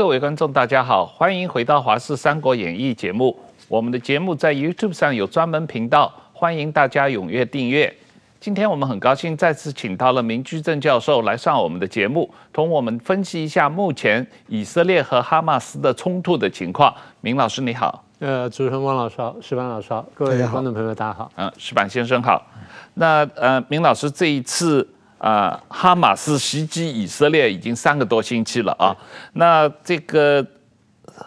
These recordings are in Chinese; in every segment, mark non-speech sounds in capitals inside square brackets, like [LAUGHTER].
各位观众，大家好，欢迎回到《华视三国演义》节目。我们的节目在 YouTube 上有专门频道，欢迎大家踊跃订阅。今天我们很高兴再次请到了明居正教授来上我们的节目，同我们分析一下目前以色列和哈马斯的冲突的情况。明老师你好，呃，主持人汪老师好，石板老师好，各位观众朋友大家好，嗯，石板先生好。那呃，明老师这一次。啊、哈马斯袭击以色列已经三个多星期了啊。那这个，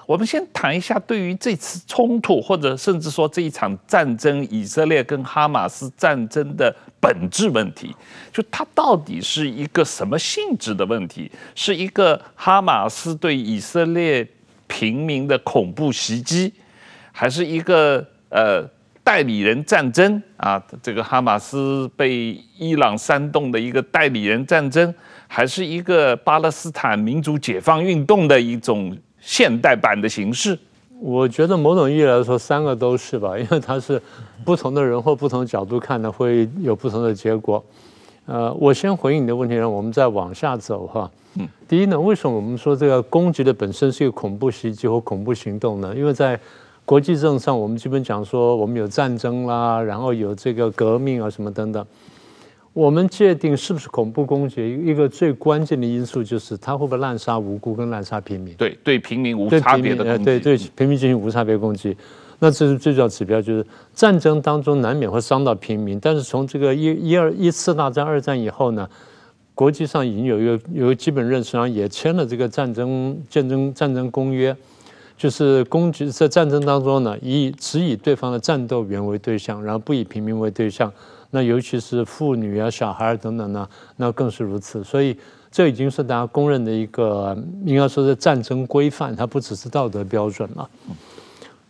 我们先谈一下对于这次冲突，或者甚至说这一场战争，以色列跟哈马斯战争的本质问题，就它到底是一个什么性质的问题？是一个哈马斯对以色列平民的恐怖袭击，还是一个呃？代理人战争啊，这个哈马斯被伊朗煽动的一个代理人战争，还是一个巴勒斯坦民族解放运动的一种现代版的形式？我觉得某种意义来说，三个都是吧，[LAUGHS] 因为它是不同的人或不同的角度看呢，会有不同的结果。呃，我先回应你的问题，让我们再往下走哈。嗯，第一呢，为什么我们说这个攻击的本身是一个恐怖袭击或恐怖行动呢？因为在国际政治上，我们基本讲说，我们有战争啦，然后有这个革命啊什么等等。我们界定是不是恐怖攻击，一个最关键的因素就是它会不会滥杀无辜跟滥杀平民。对，对平民无差别的攻击。对对平民进行无差别攻击，那这是最重要指标，就是战争当中难免会伤到平民。但是从这个一一二一次大战、二战以后呢，国际上已经有一个有一个基本认识，然后也签了这个战争战争战争公约。就是攻击在战争当中呢，以只以对方的战斗员为对象，然后不以平民为对象。那尤其是妇女啊、小孩等等呢，那更是如此。所以这已经是大家公认的一个，应该说是战争规范，它不只是道德标准了。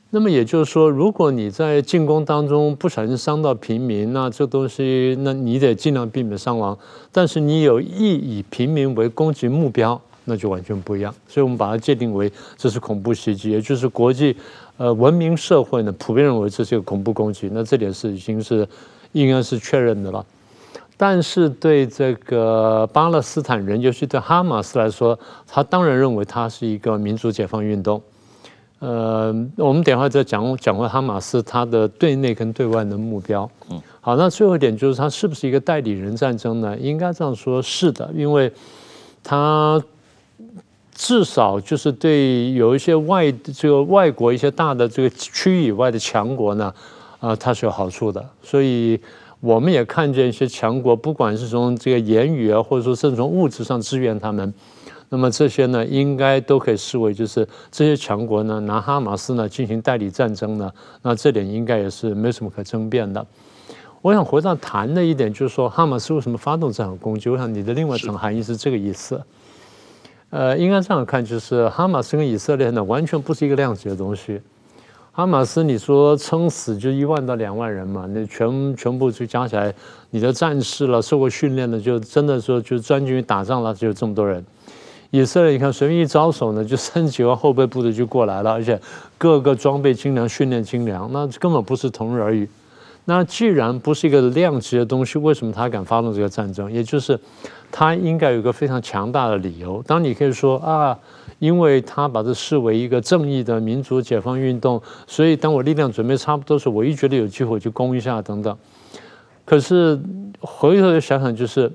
那么也就是说，如果你在进攻当中不小心伤到平民，那这东西，那你得尽量避免伤亡。但是你有意以平民为攻击目标。那就完全不一样，所以我们把它界定为这是恐怖袭击，也就是国际呃文明社会呢普遍认为这是一个恐怖攻击，那这点是已经是应该是确认的了。但是对这个巴勒斯坦人，尤其对哈马斯来说，他当然认为它是一个民族解放运动。呃，我们等会再讲讲回哈马斯他的对内跟对外的目标。嗯，好，那最后一点就是他是不是一个代理人战争呢？应该这样说，是的，因为它。至少就是对有一些外这个外国一些大的这个区域以外的强国呢，啊，它是有好处的。所以我们也看见一些强国，不管是从这个言语啊，或者说甚至从物质上支援他们，那么这些呢，应该都可以视为就是这些强国呢拿哈马斯呢进行代理战争呢，那这点应该也是没什么可争辩的。我想回到谈的一点，就是说哈马斯为什么发动这场攻击？我想你的另外一层含义是这个意思。呃，应该这样看，就是哈马斯跟以色列呢，完全不是一个量级的东西。哈马斯，你说撑死就一万到两万人嘛，那全全部就加起来，你的战士了，受过训练的，就真的说就专军打仗了，就这么多人。以色列，你看随便一招手呢，就三十几万后备部队就过来了，而且各个装备精良，训练精良，那根本不是同日而语。那既然不是一个量级的东西，为什么他敢发动这个战争？也就是。他应该有一个非常强大的理由。当你可以说啊，因为他把这视为一个正义的民族解放运动，所以当我力量准备差不多时，我一觉得有机会就攻一下等等。可是回头想想，就是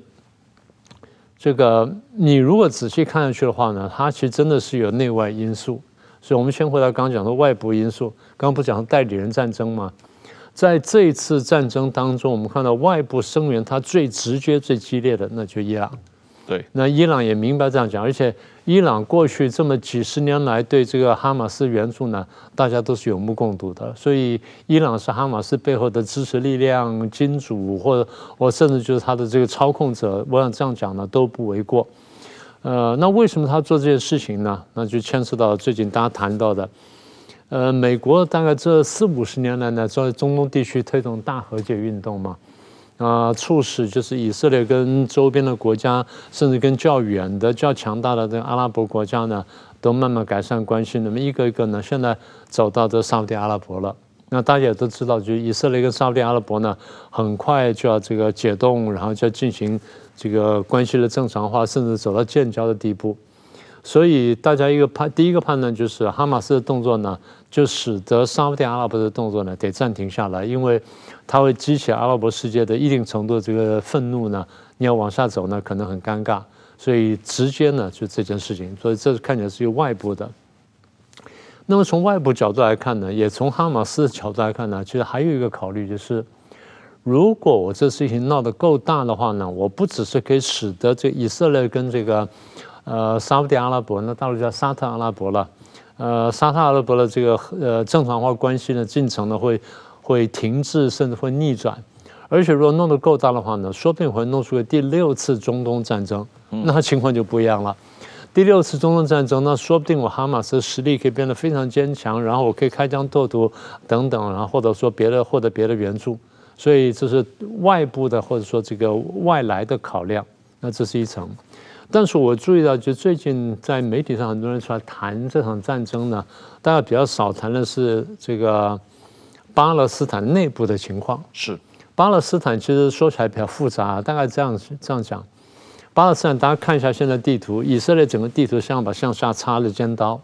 这个你如果仔细看下去的话呢，它其实真的是有内外因素。所以我们先回到刚刚讲的外部因素，刚刚不讲代理人战争吗？在这一次战争当中，我们看到外部声援，它最直接、最激烈的，那就伊朗。对，那伊朗也明白这样讲，而且伊朗过去这么几十年来对这个哈马斯援助呢，大家都是有目共睹的。所以，伊朗是哈马斯背后的支持力量、金主，或者我甚至就是他的这个操控者。我想这样讲呢，都不为过。呃，那为什么他做这件事情呢？那就牵涉到最近大家谈到的。呃，美国大概这四五十年来呢，在中东地区推动大和解运动嘛，啊，促使就是以色列跟周边的国家，甚至跟较远的、较强大的这个阿拉伯国家呢，都慢慢改善关系。那么一个一个呢，现在走到这沙乌地阿拉伯了。那大家也都知道，就以色列跟沙乌地阿拉伯呢，很快就要这个解冻，然后就要进行这个关系的正常化，甚至走到建交的地步。所以大家一个判第一个判断就是哈马斯的动作呢，就使得沙乌地阿拉伯的动作呢得暂停下来，因为它会激起阿拉伯世界的一定程度的这个愤怒呢，你要往下走呢可能很尴尬，所以直接呢就这件事情，所以这看起来是一个外部的。那么从外部角度来看呢，也从哈马斯的角度来看呢，其实还有一个考虑就是，如果我这事情闹得够大的话呢，我不只是可以使得这以色列跟这个呃沙乌地阿拉伯，那大陆叫沙特阿拉伯了，呃沙特阿拉伯的这个呃正常化关系呢进程呢会会停滞，甚至会逆转，而且如果弄得够大的话呢，说不定会弄出个第六次中东战争，那情况就不一样了。第六次中东战争，那说不定我哈马斯实力可以变得非常坚强，然后我可以开疆拓土等等，然后或者说别的获得别的援助，所以这是外部的或者说这个外来的考量，那这是一层。但是我注意到，就最近在媒体上很多人出来谈这场战争呢，大家比较少谈的是这个巴勒斯坦内部的情况。是，巴勒斯坦其实说起来比较复杂，大概这样这样讲。巴勒斯坦，大家看一下现在地图，以色列整个地图像把向下插了尖刀，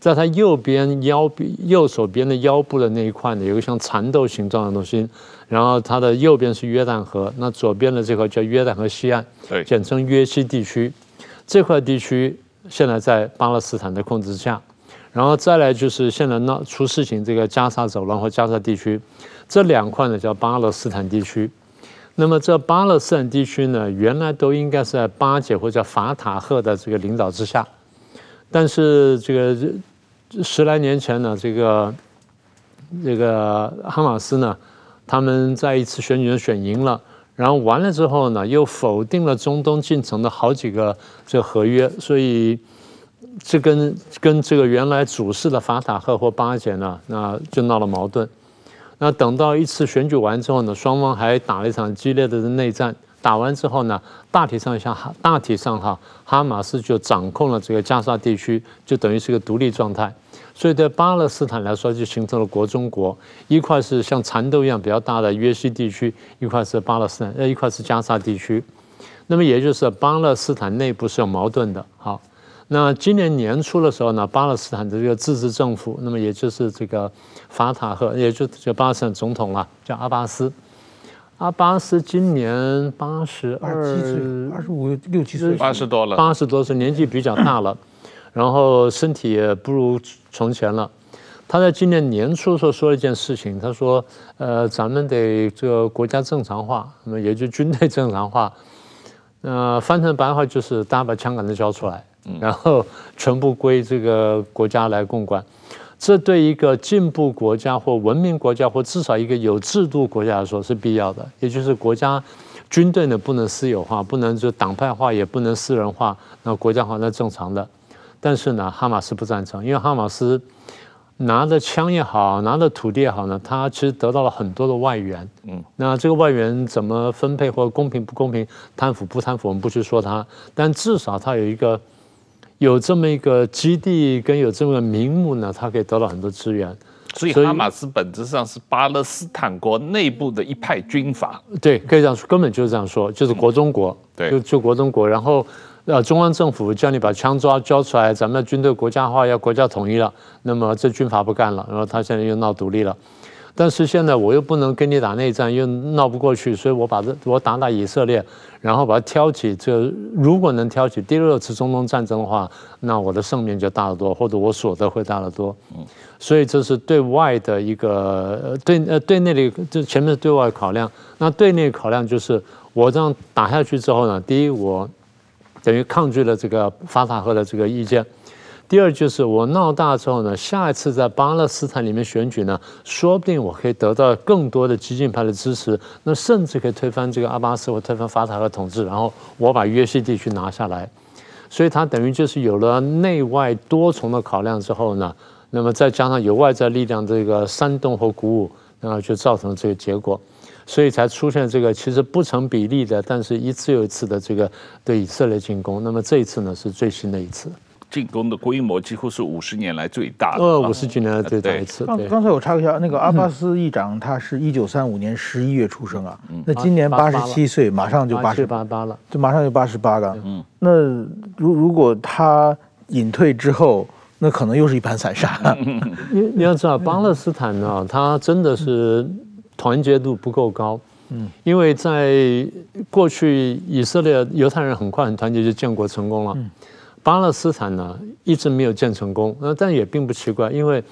在它右边腰臂右手边的腰部的那一块呢，有个像蚕豆形状的东西，然后它的右边是约旦河，那左边的这块叫约旦河西岸，对，简称约西地区，这块地区现在在巴勒斯坦的控制下，然后再来就是现在闹出事情这个加沙走廊和加沙地区，这两块呢叫巴勒斯坦地区。那么这巴勒斯坦地区呢，原来都应该是在巴解或者法塔赫的这个领导之下，但是这个十来年前呢，这个这个哈马斯呢，他们在一次选举中选赢了，然后完了之后呢，又否定了中东进程的好几个这个合约，所以这跟跟这个原来主事的法塔赫或巴解呢，那就闹了矛盾。那等到一次选举完之后呢，双方还打了一场激烈的内战。打完之后呢，大体上像哈，大体上哈，哈马斯就掌控了这个加沙地区，就等于是个独立状态。所以对巴勒斯坦来说，就形成了国中国，一块是像蚕豆一样比较大的约西地区，一块是巴勒斯坦，呃，一块是加沙地区。那么也就是巴勒斯坦内部是有矛盾的。好。那今年年初的时候呢，巴勒斯坦的这个自治政府，那么也就是这个法塔赫，也就这巴勒斯坦总统了，叫阿巴斯。阿巴斯今年八十二、二十五、六七岁，八十多了，八十多岁，年纪比较大了，[COUGHS] 然后身体也不如从前了。他在今年年初的时候说了一件事情，他说：“呃，咱们得这个国家正常化，那么也就军队正常化。[LAUGHS] 呃，翻成白话就是大家把枪杆子交出来。”然后全部归这个国家来共管，这对一个进步国家或文明国家或至少一个有制度国家来说是必要的。也就是国家军队呢不能私有化，不能就党派化，也不能私人化，那国家化那正常的。但是呢，哈马斯不赞成，因为哈马斯拿着枪也好，拿着土地也好呢，他其实得到了很多的外援。嗯，那这个外援怎么分配或者公平不公平，贪腐不贪腐，我们不去说他，但至少他有一个。有这么一个基地跟有这么个名目呢，他可以得到很多资源。所以哈马斯本质上是巴勒斯坦国内部的一派军阀。对，可以这样说，根本就是这样说，就是国中国。对，就就国中国。然后，呃，中央政府叫你把枪抓交出来，咱们军队国家化，要国家统一了。那么这军阀不干了，然后他现在又闹独立了。但是现在我又不能跟你打内战，又闹不过去，所以我把这我打打以色列，然后把它挑起。这如果能挑起第六次中东战争的话，那我的胜面就大得多，或者我所得会大得多。嗯，所以这是对外的一个对呃对内的，这前面是对外考量。那对内考量就是我这样打下去之后呢，第一我等于抗拒了这个法塔赫的这个意见。第二就是我闹大之后呢，下一次在巴勒斯坦里面选举呢，说不定我可以得到更多的激进派的支持，那甚至可以推翻这个阿巴斯或推翻法塔赫统治，然后我把约西地区拿下来。所以他等于就是有了内外多重的考量之后呢，那么再加上有外在力量这个煽动和鼓舞，然后就造成了这个结果，所以才出现这个其实不成比例的，但是一次又一次的这个对以色列进攻。那么这一次呢是最新的一次。进攻的规模几乎是五十年来最大的。呃，五十几年来最大一次。刚刚才我插一下，那个阿巴斯议长，他是一九三五年十一月出生啊，那今年八十七岁，马上就八十八了，就马上就八十八了。嗯，那如如果他隐退之后，那可能又是一盘散沙。[LAUGHS] 你你要知道，巴勒斯坦呢，他真的是团结度不够高。嗯，因为在过去，以色列犹太人很快很团结，就建国成功了。巴勒斯坦呢，一直没有建成功。那但也并不奇怪，因为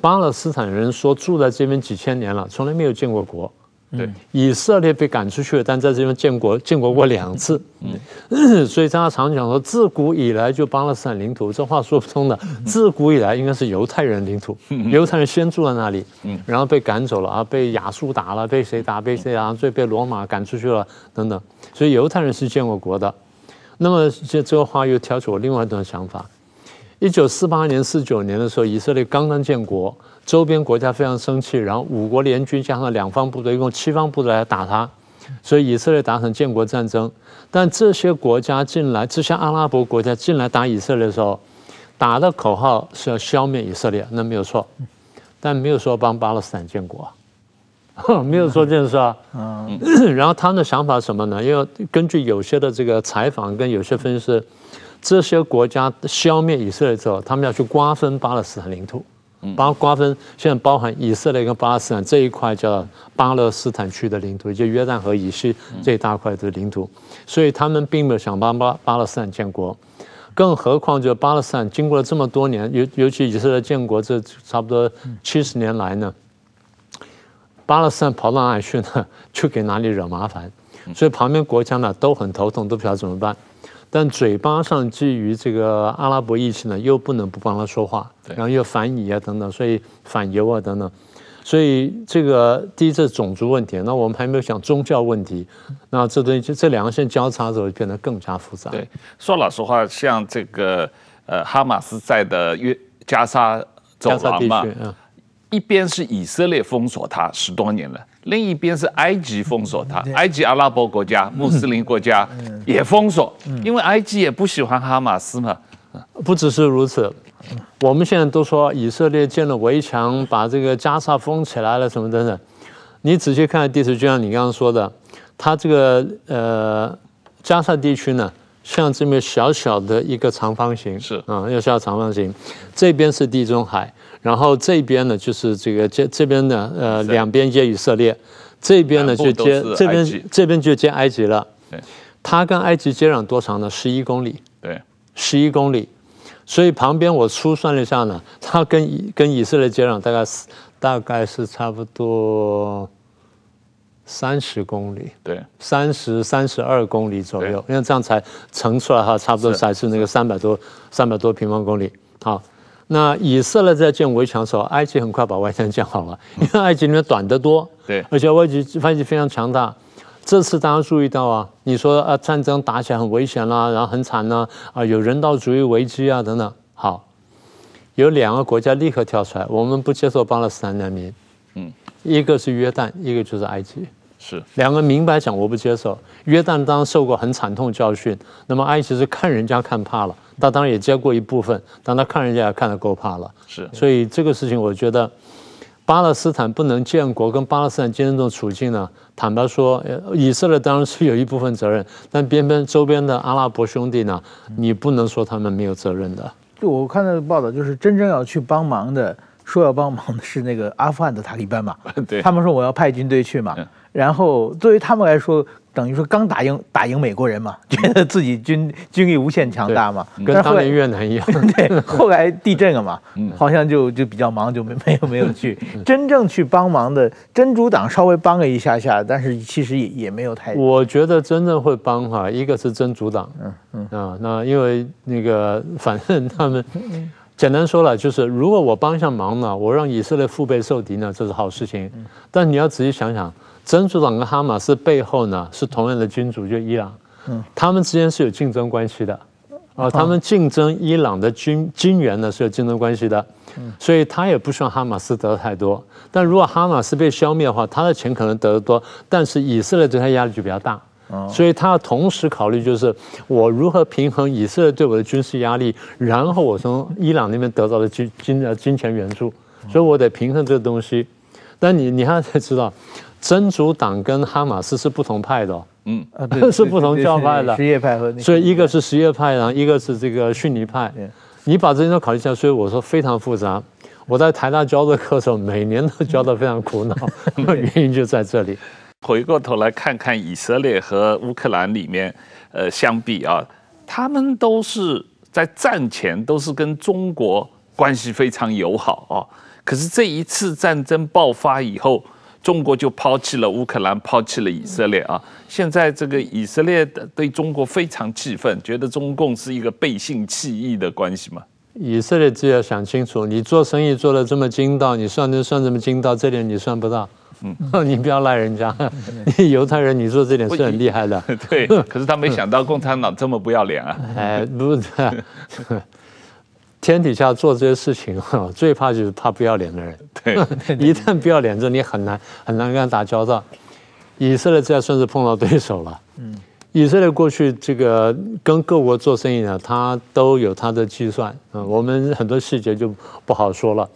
巴勒斯坦人说住在这边几千年了，从来没有建过国。对，以色列被赶出去了，但在这边建国建国过两次。嗯，[CLEARS THROAT] 所以大家常讲说，自古以来就巴勒斯坦领土，这话说不通的。自古以来应该是犹太人领土，犹太人先住在那里，然后被赶走了啊，被亚述打了，被谁打？被谁啊？最被罗马赶出去了等等。所以犹太人是建过国的。那么这这个话又挑起我另外一段想法。一九四八年、四九年的时候，以色列刚刚建国。周边国家非常生气，然后五国联军加上两方部队，一共七方部队来打他，所以以色列打成建国战争。但这些国家进来，这些阿拉伯国家进来打以色列的时候，打的口号是要消灭以色列，那没有错，但没有说帮巴勒斯坦建国，[LAUGHS] 没有说这件事啊。然后他们的想法是什么呢？因为根据有些的这个采访跟有些分析，这些国家消灭以色列之后，他们要去瓜分巴勒斯坦领土。包瓜分，现在包含以色列跟巴勒斯坦这一块叫巴勒斯坦区的领土，就约旦河以西这一大块的领土，所以他们并没有想帮巴巴勒斯坦建国，更何况就巴勒斯坦经过了这么多年，尤尤其以色列建国这差不多七十年来呢，巴勒斯坦跑到哪里去呢？[LAUGHS] 去给哪里惹麻烦，所以旁边国家呢都很头痛，都不晓得怎么办。但嘴巴上基于这个阿拉伯意识呢，又不能不帮他说话，然后又反以啊等等，所以反犹啊等等，所以这个第一是种族问题，那我们还没有讲宗教问题，那这东西这两个线交叉之后变得更加复杂。对，说老实话，像这个呃哈马斯在的约加沙走廊嘛，一边是以色列封锁他十多年了。另一边是埃及封锁它，埃及阿拉伯国家、穆斯林国家也封锁，因为埃及也不喜欢哈马斯嘛。不只是如此，我们现在都说以色列建了围墙，把这个加沙封起来了，什么等等。你仔细看地图，就像你刚刚说的，它这个呃加沙地区呢，像这么小小的一个长方形，是啊，要小长方形，这边是地中海。然后这边呢，就是这个这这边呢，呃，两边接以色列，这边呢就接这边这边就接埃及了。对，它跟埃及接壤多长呢？十一公里。对，十一公里。所以旁边我粗算了一下呢，它跟以跟以色列接壤大概是大概是差不多三十公里。对，三十三十二公里左右，因为这样才乘出来哈，差不多才是那个三百多三百多平方公里。好。那以色列在建围墙的时候，埃及很快把围墙建好了，因为埃及里面短得多，对，而且埃及埃及非常强大。这次大家注意到啊，你说啊战争打起来很危险啦、啊，然后很惨呐，啊有人道主义危机啊等等。好，有两个国家立刻跳出来，我们不接受巴勒斯坦难民。嗯，一个是约旦，一个就是埃及。是两个明白讲，我不接受。约旦当然受过很惨痛教训，那么埃及是看人家看怕了。他当然也接过一部分，但他看人家也看得够怕了。是，所以这个事情，我觉得巴勒斯坦不能建国，跟巴勒斯坦今天这种处境呢，坦白说，以色列当然是有一部分责任，但边边周边的阿拉伯兄弟呢，你不能说他们没有责任的。就我看到的报道，就是真正要去帮忙的，说要帮忙的是那个阿富汗的塔利班嘛，[LAUGHS] 对，他们说我要派军队去嘛，然后对于他们来说。等于说刚打赢打赢美国人嘛，觉得自己军军力无限强大嘛，跟当年越南一样。[LAUGHS] 对，后来地震了嘛，好像就就比较忙，就没没有没有 [LAUGHS] 去真正去帮忙的真主党稍微帮了一下下，但是其实也也没有太。我觉得真正会帮哈，一个是真主党，嗯嗯啊，那因为那个反正他们简单说了，就是如果我帮一下忙呢，我让以色列腹背受敌呢，这是好事情。但你要仔细想想。真主党跟哈马斯背后呢是同样的君主，就伊朗，嗯，他们之间是有竞争关系的，啊，他们竞争伊朗的军军援呢是有竞争关系的，嗯，所以他也不希望哈马斯得太多。但如果哈马斯被消灭的话，他的钱可能得得多，但是以色列对他压力就比较大，所以他要同时考虑就是我如何平衡以色列对我的军事压力，然后我从伊朗那边得到的金金呃金钱援助，所以我得平衡这个东西。但你你还得知道。真主党跟哈马斯是不同派的，嗯，[LAUGHS] 是不同教派的，什叶派和那，所以一个是什叶派，然后一个是这个逊尼派。你你把这些都考虑下，所以我说非常复杂。我在台大教的课的时候，每年都教得非常苦恼，[LAUGHS] 原因就在这里。回过头来看看以色列和乌克兰里面，呃，相比啊，他们都是在战前都是跟中国关系非常友好啊，可是这一次战争爆发以后，中国就抛弃了乌克兰，抛弃了以色列啊。现在这个以色列对中国非常气愤，觉得中共是一个背信弃义的关系嘛？以色列自己要想清楚，你做生意做得这么精到，你算就算这么精到，这点你算不到。嗯，[LAUGHS] 你不要赖人家，[LAUGHS] 犹太人你做这点是很厉害的。对，可是他没想到共产党这么不要脸啊！[LAUGHS] 哎，不是，天底下做这些事情 [LAUGHS] 哈，最怕就是怕不要脸的人。对，[LAUGHS] 一旦不要脸，这你很难很难跟他打交道。以色列这算是碰到对手了。嗯，以色列过去这个跟各国做生意呢，他都有他的计算。嗯，我们很多细节就不好说了。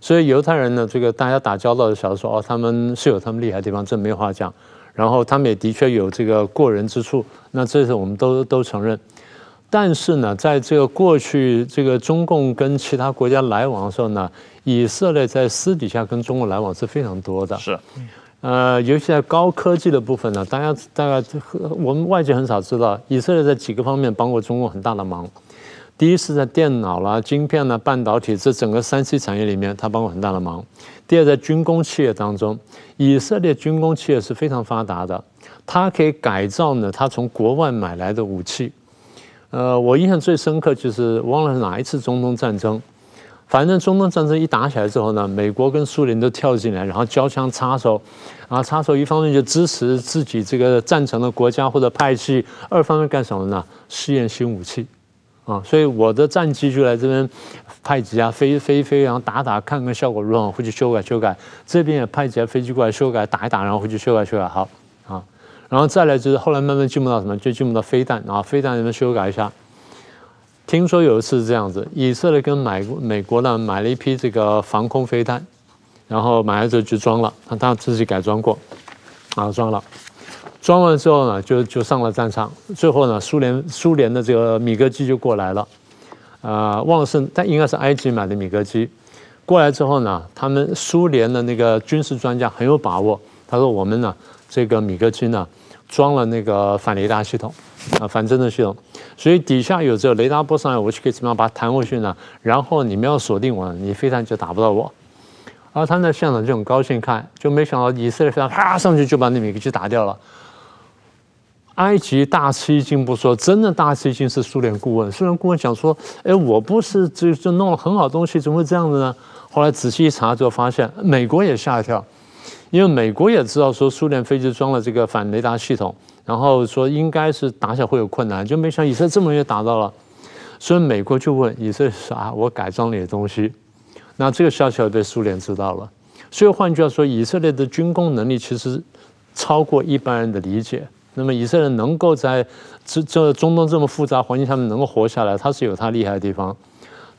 所以犹太人呢，这个大家打交道的时候说哦，他们是有他们厉害的地方，这没话讲。然后他们也的确有这个过人之处，那这是我们都都承认。但是呢，在这个过去这个中共跟其他国家来往的时候呢，以色列在私底下跟中国来往是非常多的。是，呃，尤其在高科技的部分呢，大家大概我们外界很少知道，以色列在几个方面帮过中国很大的忙。第一是在电脑啦、晶片啦、半导体这整个三 C 产业里面，他帮过很大的忙。第二，在军工企业当中，以色列军工企业是非常发达的，它可以改造呢，它从国外买来的武器。呃，我印象最深刻就是忘了哪一次中东战争，反正中东战争一打起来之后呢，美国跟苏联都跳进来，然后交枪插手，然后插手一方面就支持自己这个赞成的国家或者派系，二方面干什么呢？试验新武器。啊，所以我的战机就来这边派几架飞飞飞，然后打打看看效果如何，回去修改修改。这边也派几架飞机过来修改打一打，然后回去修改修改。好，然后再来就是后来慢慢进步到什么，就进步到飞弹，然后飞弹这边修改一下。听说有一次是这样子，以色列跟买美国呢买了一批这个防空飞弹，然后买了之后就装了，他他自己改装过，啊，装了。装完之后呢，就就上了战场。最后呢，苏联苏联的这个米格机就过来了，啊、呃，忘了是但应该是埃及买的米格机。过来之后呢，他们苏联的那个军事专家很有把握，他说我们呢这个米格机呢装了那个反雷达系统啊，反侦测系统，所以底下有这个雷达波上来，我就可以怎么样把它弹回去呢？然后你们要锁定我，你飞弹就打不到我。然后他在现场就很高兴看，就没想到以色列飞弹啪上去就把那米格机打掉了。埃及大吃一惊，不说，真的大吃一惊是苏联顾问。苏联顾问讲说：“哎，我不是就就弄了很好东西，怎么会这样子呢？”后来仔细一查之后，发现美国也吓一跳，因为美国也知道说苏联飞机装了这个反雷达系统，然后说应该是打起来会有困难，就没想以色列这么容易打到了，所以美国就问以色列说：“啊，我改装了点东西。”那这个消息被苏联知道了，所以换句话说，以色列的军工能力其实超过一般人的理解。那么以色列能够在这这中东这么复杂环境下面能够活下来，他是有他厉害的地方。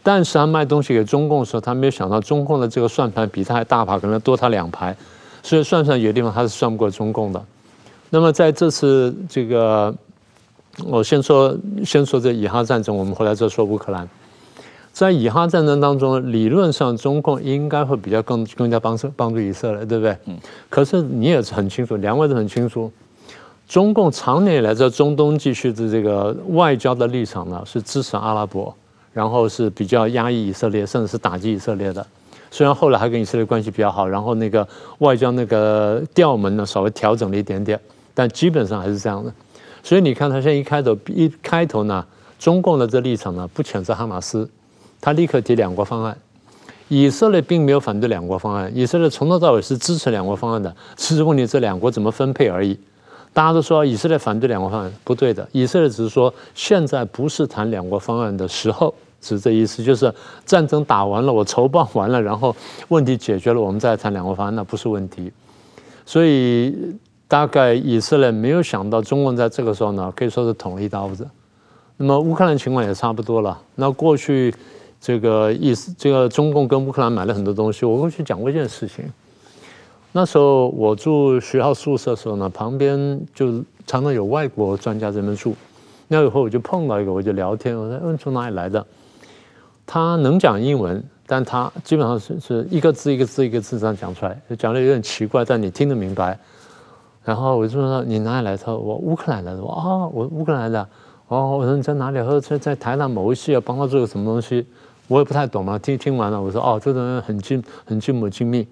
但是他卖东西给中共的时候，他没有想到中共的这个算盘比他还大牌，可能多他两排，所以算算有的地方他是算不过中共的。那么在这次这个，我先说先说这以哈战争，我们回来再说乌克兰。在以哈战争当中，理论上中共应该会比较更更加帮助帮助以色列，对不对？嗯。可是你也是很清楚，两位都很清楚。中共常年以来在中东地区的这个外交的立场呢，是支持阿拉伯，然后是比较压抑以色列，甚至是打击以色列的。虽然后来还跟以色列关系比较好，然后那个外交那个调门呢稍微调整了一点点，但基本上还是这样的。所以你看，他现在一开头一开头呢，中共的这立场呢不谴责哈马斯，他立刻提两国方案。以色列并没有反对两国方案，以色列从头到尾是支持两国方案的，只是问题这两国怎么分配而已。大家都说以色列反对两国方案，不对的。以色列只是说现在不是谈两国方案的时候，是这意思，就是战争打完了，我筹办完了，然后问题解决了，我们再谈两国方案，那不是问题。所以大概以色列没有想到中共在这个时候呢，可以说是捅了一刀子。那么乌克兰情况也差不多了。那过去这个意思，这个中共跟乌克兰买了很多东西。我过去讲过一件事情。那时候我住学校宿舍的时候呢，旁边就常常有外国专家在那边住。那以后我就碰到一个，我就聊天，我说：“嗯，从哪里来的？”他能讲英文，但他基本上是是一个字一个字一个字这样讲出来，就讲的有点奇怪，但你听得明白。然后我就说，你哪里来的？我乌克兰来的。我啊、哦，我乌克兰的。哦，我说你在哪里？他说在在台南某一系要帮他做个什么东西，我也不太懂嘛。听听完了，我说哦，这个人很精很精密精密。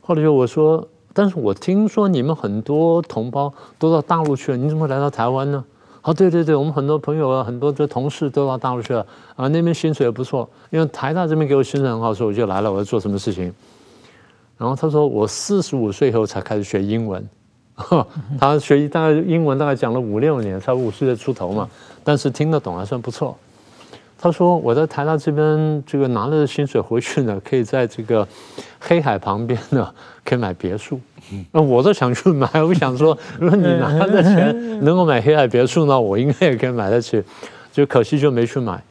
后来就我说，但是我听说你们很多同胞都到大陆去了，你怎么来到台湾呢？哦，对对对，我们很多朋友啊，很多的同事都到大陆去了啊，那边薪水也不错，因为台大这边给我薪水很好，所以我就来了。我要做什么事情？然后他说，我四十五岁以后才开始学英文。他学大概英文大概讲了五六年，才五岁出头嘛，但是听得懂还算不错。他说我在台大这边这个拿了薪水回去呢，[LAUGHS] 可以在这个黑海旁边呢 [LAUGHS] 可以买别墅。那我都想去买，[LAUGHS] 我想说，如果你拿的钱能够买黑海别墅呢，我应该也可以买得起。就可惜就没去买。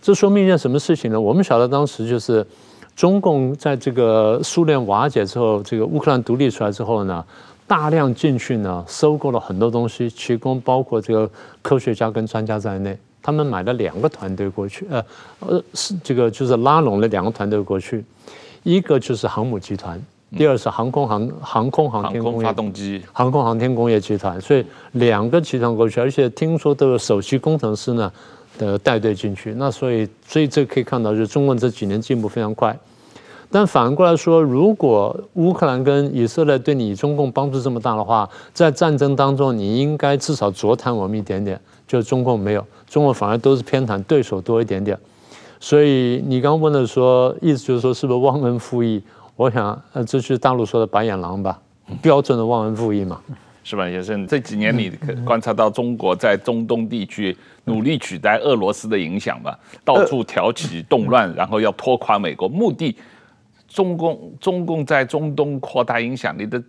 这说明一件什么事情呢？我们晓得当时就是中共在这个苏联瓦解之后，这个乌克兰独立出来之后呢。大量进去呢，收购了很多东西，其中包括这个科学家跟专家在内。他们买了两个团队过去，呃呃，是这个就是拉拢了两个团队过去，一个就是航母集团，第二是航空航航空航天工业航空发动机航空航天工业集团。所以两个集团过去，而且听说都有首席工程师呢的带队进去。那所以所以这可以看到，就是中国这几年进步非常快。但反过来说，如果乌克兰跟以色列对你中共帮助这么大的话，在战争当中，你应该至少佐谈我们一点点。就中共没有，中国反而都是偏袒对手多一点点。所以你刚刚问的说，意思就是说是不是忘恩负义？我想，呃，这就是大陆说的白眼狼吧，标准的忘恩负义嘛，是吧？也是这几年你观察到中国在中东地区努力取代俄罗斯的影响吧，到处挑起动乱，然后要拖垮美国，目的。中共中共在中东扩大影响力的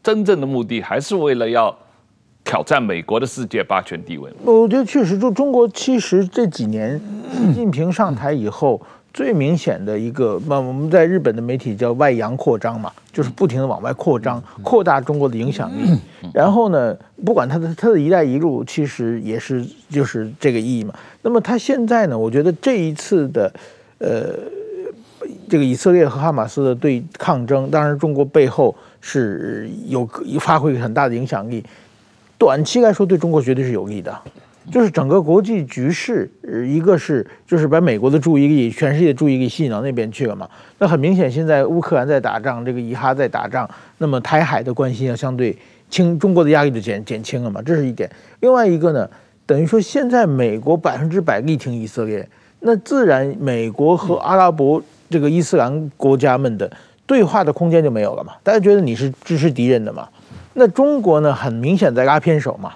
真正的目的，还是为了要挑战美国的世界霸权地位。我觉得确实，就中国其实这几年习近平上台以后，最明显的一个，那我们在日本的媒体叫外扬扩张嘛，就是不停的往外扩张，扩大中国的影响力。然后呢，不管他的他的一带一路，其实也是就是这个意义嘛。那么他现在呢，我觉得这一次的，呃。这个以色列和哈马斯的对抗争，当然中国背后是有发挥很大的影响力。短期来说，对中国绝对是有利的。就是整个国际局势，一个是就是把美国的注意力、全世界注意力吸引到那边去了嘛。那很明显，现在乌克兰在打仗，这个以哈在打仗，那么台海的关系要相对轻，中国的压力就减减轻了嘛。这是一点。另外一个呢，等于说现在美国百分之百力挺以色列，那自然美国和阿拉伯。这个伊斯兰国家们的对话的空间就没有了嘛？大家觉得你是支持敌人的嘛？那中国呢？很明显在拉偏手嘛。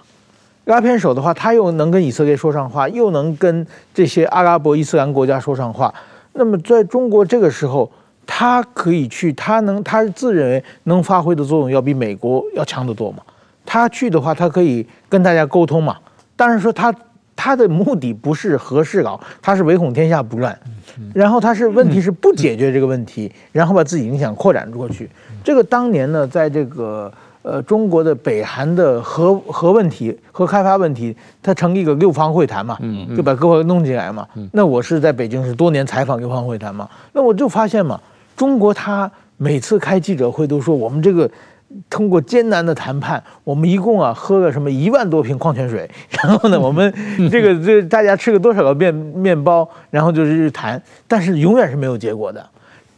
拉偏手的话，他又能跟以色列说上话，又能跟这些阿拉伯伊斯兰国家说上话。那么在中国这个时候，他可以去，他能，他自认为能发挥的作用要比美国要强得多嘛？他去的话，他可以跟大家沟通嘛？当然说他。他的目的不是和事佬，他是唯恐天下不乱，然后他是问题是不解决这个问题，然后把自己影响扩展过去。这个当年呢，在这个呃中国的北韩的核核问题、核开发问题，它成立一个六方会谈嘛，就把各方弄进来嘛。那我是在北京是多年采访六方会谈嘛，那我就发现嘛，中国他每次开记者会都说我们这个。通过艰难的谈判，我们一共啊喝了什么一万多瓶矿泉水，然后呢，我们 [LAUGHS] 这个这大家吃了多少个面面包，然后就是谈，但是永远是没有结果的。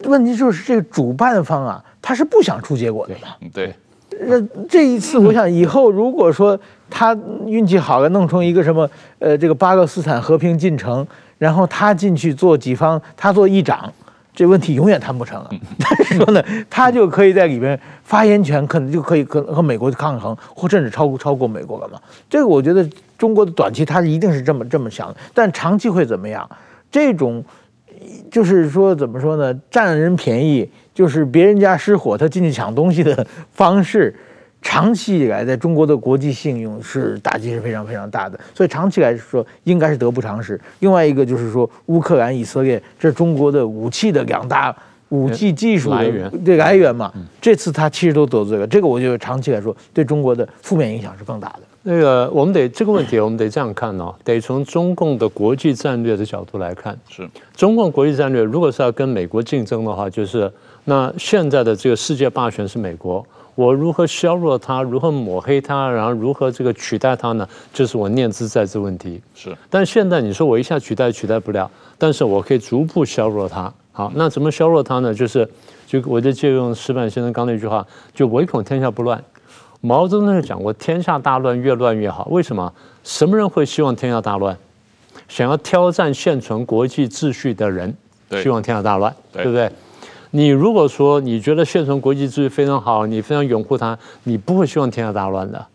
问题就是这个主办方啊，他是不想出结果的嘛。对。那这一次，我想以后如果说他运气好了，弄成一个什么呃这个巴勒斯坦和平进程，然后他进去做几方，他做议长。这问题永远谈不成了，但是 [LAUGHS] 说呢，他就可以在里边发言权，可能就可以和和美国抗衡，或甚至超过超过美国了嘛？这个我觉得中国的短期他一定是这么这么想的，但长期会怎么样？这种就是说怎么说呢？占人便宜，就是别人家失火，他进去抢东西的方式。长期以来，在中国的国际信用是打击是非常非常大的，所以长期来说应该是得不偿失。另外一个就是说，乌克兰、以色列这是中国的武器的两大武器技术来源这个来源嘛。这次他其实都得罪了，这个我觉得长期来说对中国的负面影响是更大的。那个我们得这个问题，我们得这样看哦，[LAUGHS] 得从中共的国际战略的角度来看。是中共国际战略，如果是要跟美国竞争的话，就是那现在的这个世界霸权是美国，我如何削弱它，如何抹黑它，然后如何这个取代它呢？就是我念兹在兹问题。是，但现在你说我一下取代取代不了，但是我可以逐步削弱它。好，那怎么削弱它呢？就是就我就借用石板先生刚那句话，就唯恐天下不乱。毛泽东就讲过：“天下大乱，越乱越好。”为什么？什么人会希望天下大乱？想要挑战现存国际秩序的人，希望天下大乱，对，对不对？你如果说你觉得现存国际秩序非常好，你非常拥护它，你不会希望天下大乱的。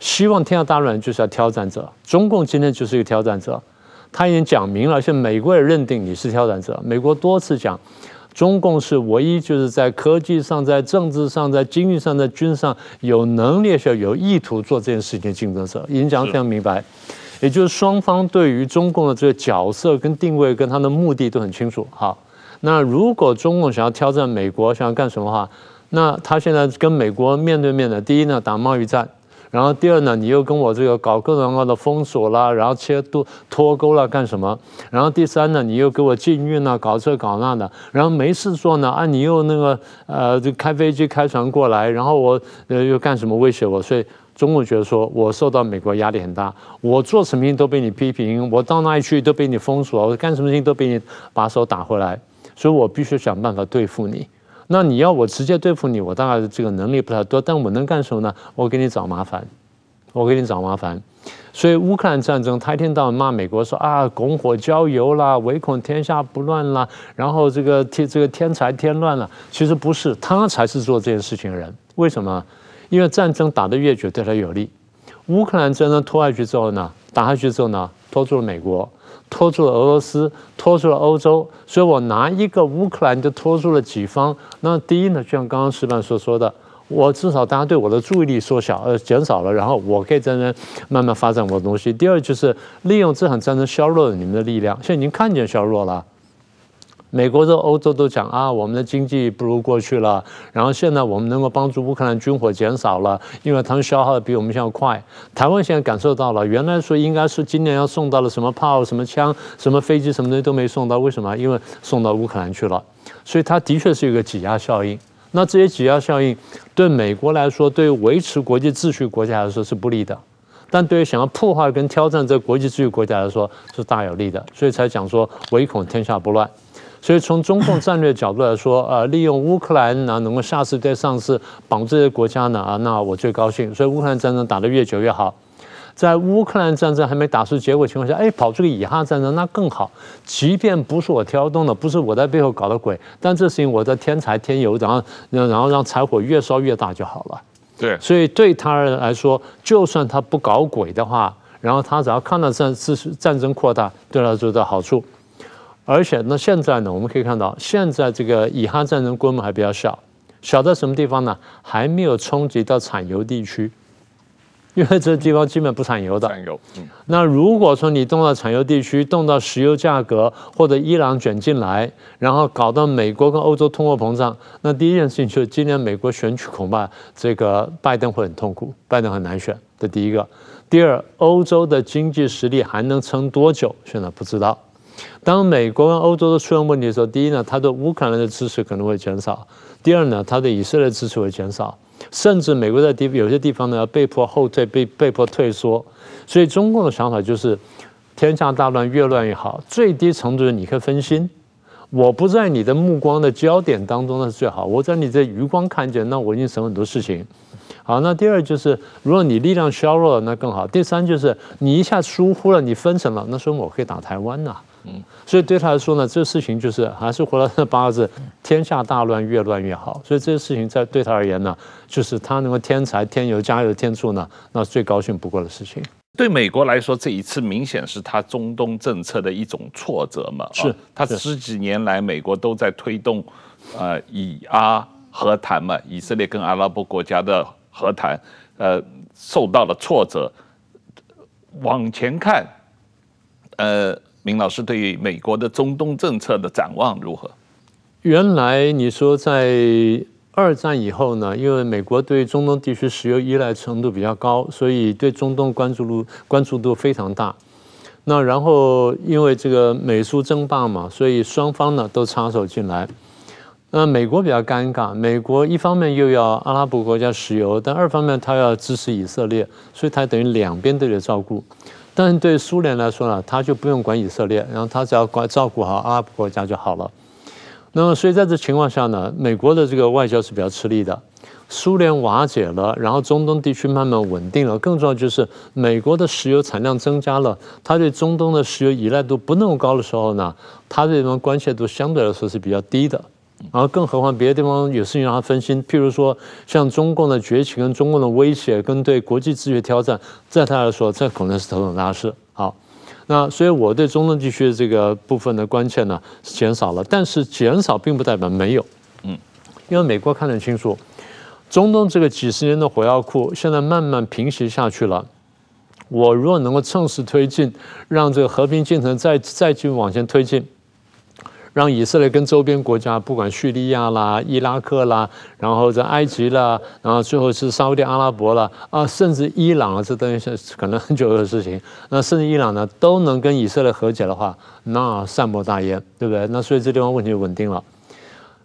希望天下大乱就是要挑战者。中共今天就是一个挑战者，他已经讲明了，而且美国也认定你是挑战者。美国多次讲。中共是唯一就是在科技上、在政治上、在经济上、在军上有能力、是有意图做这件事情的竞争者，已经讲得非常明白。也就是双方对于中共的这个角色跟定位跟他的目的都很清楚。好，那如果中共想要挑战美国，想要干什么的话，那他现在跟美国面对面的，第一呢，打贸易战。然后第二呢，你又跟我这个搞各种各样的封锁啦，然后切断脱钩了干什么？然后第三呢，你又给我禁运啊，搞这搞那的。然后没事做呢，啊，你又那个呃，就开飞机开船过来，然后我呃又干什么威胁我？所以中共觉得说我受到美国压力很大，我做什么事情都被你批评，我到哪里去都被你封锁，我干什么事情都被你把手打回来，所以我必须想办法对付你。那你要我直接对付你，我大概这个能力不太多，但我能干什么呢？我给你找麻烦，我给你找麻烦。所以乌克兰战争，他一天到晚骂美国说啊，拱火浇油啦，唯恐天下不乱啦，然后这个天这个天才添乱了。其实不是，他才是做这件事情的人。为什么？因为战争打得越久，对他有利。乌克兰战争拖下去之后呢，打下去之后呢，拖住了美国。拖住了俄罗斯，拖住了欧洲，所以我拿一个乌克兰就拖住了几方。那第一呢，就像刚刚石板所说的，我至少大家对我的注意力缩小呃减少了，然后我可以在那慢慢发展我的东西。第二就是利用这场战争削弱了你们的力量，现在已经看见削弱了。美国和欧洲都讲啊，我们的经济不如过去了。然后现在我们能够帮助乌克兰军火减少了，因为他们消耗的比我们现在快。台湾现在感受到了，原来说应该是今年要送到了什么炮、什么枪、什么飞机、什么东西都没送到，为什么？因为送到乌克兰去了。所以它的确是一个挤压效应。那这些挤压效应对美国来说，对于维持国际秩序国家来说是不利的，但对于想要破坏跟挑战这国际秩序国家来说是大有利的。所以才讲说，唯恐天下不乱。所以从中共战略角度来说，呃，利用乌克兰呢，能够下次再上次绑这些国家呢，啊，那我最高兴。所以乌克兰战争打得越久越好。在乌克兰战争还没打出结果情况下，哎，跑出个以哈战争那更好。即便不是我挑动的，不是我在背后搞的鬼，但这事情我在添柴添油，然后然后让柴火越烧越大就好了。对。所以对他来说，就算他不搞鬼的话，然后他只要看到战事战争扩大，对他来说的好处。而且那现在呢，我们可以看到，现在这个以哈战争规模还比较小，小在什么地方呢？还没有冲击到产油地区，因为这个地方基本不产油的。产油。嗯。那如果说你动到产油地区，动到石油价格或者伊朗卷进来，然后搞到美国跟欧洲通货膨胀，那第一件事情就是今年美国选举恐怕这个拜登会很痛苦，拜登很难选。这第一个。第二，欧洲的经济实力还能撑多久？现在不知道。当美国跟欧洲都出现问题的时候，第一呢，他对乌克兰的支持可能会减少；第二呢，他对以色列支持会减少，甚至美国在地有些地方呢被迫后退，被被迫退缩。所以中共的想法就是，天下大乱，越乱越好。最低程度你可以分心，我不在你的目光的焦点当中那是最好，我在你这余光看见，那我已经省很多事情。好，那第二就是，如果你力量削弱了，那更好。第三就是，你一下疏忽了，你分神了，那说明我可以打台湾呐。嗯，所以对他来说呢，这个事情就是还是回到那八个字：天下大乱，越乱越好。所以这个事情在对他而言呢，就是他能够添柴添油加油添醋呢，那是最高兴不过的事情。对美国来说，这一次明显是他中东政策的一种挫折嘛。是，他十几年来美国都在推动，呃，以阿和谈嘛，以色列跟阿拉伯国家的和谈，呃，受到了挫折。往前看，呃。明老师对于美国的中东政策的展望如何？原来你说在二战以后呢，因为美国对中东地区石油依赖程度比较高，所以对中东关注度关注度非常大。那然后因为这个美苏争霸嘛，所以双方呢都插手进来。那美国比较尴尬，美国一方面又要阿拉伯国家石油，但二方面他要支持以色列，所以他等于两边都得照顾。但是对苏联来说呢，他就不用管以色列，然后他只要管照顾好阿拉伯国家就好了。那么所以在这情况下呢，美国的这个外交是比较吃力的。苏联瓦解了，然后中东地区慢慢稳定了，更重要就是美国的石油产量增加了，他对中东的石油依赖度不那么高的时候呢，他这种关切度相对来说是比较低的。然后，更何况别的地方有事情让他分心，譬如说像中共的崛起、跟中共的威胁、跟对国际秩序挑战，在他来说，这可能是头等大事。好，那所以我对中东地区的这个部分的关切呢是减少了，但是减少并不代表没有。嗯，因为美国看得清楚，中东这个几十年的火药库现在慢慢平息下去了。我如果能够趁势推进，让这个和平进程再再继续往前推进。让以色列跟周边国家，不管叙利亚啦、伊拉克啦，然后在埃及啦，然后最后是沙乌地阿拉伯啦，啊，甚至伊朗啊，这东西是可能很久的事情。那甚至伊朗呢，都能跟以色列和解的话，那善莫大焉，对不对？那所以这地方问题就稳定了。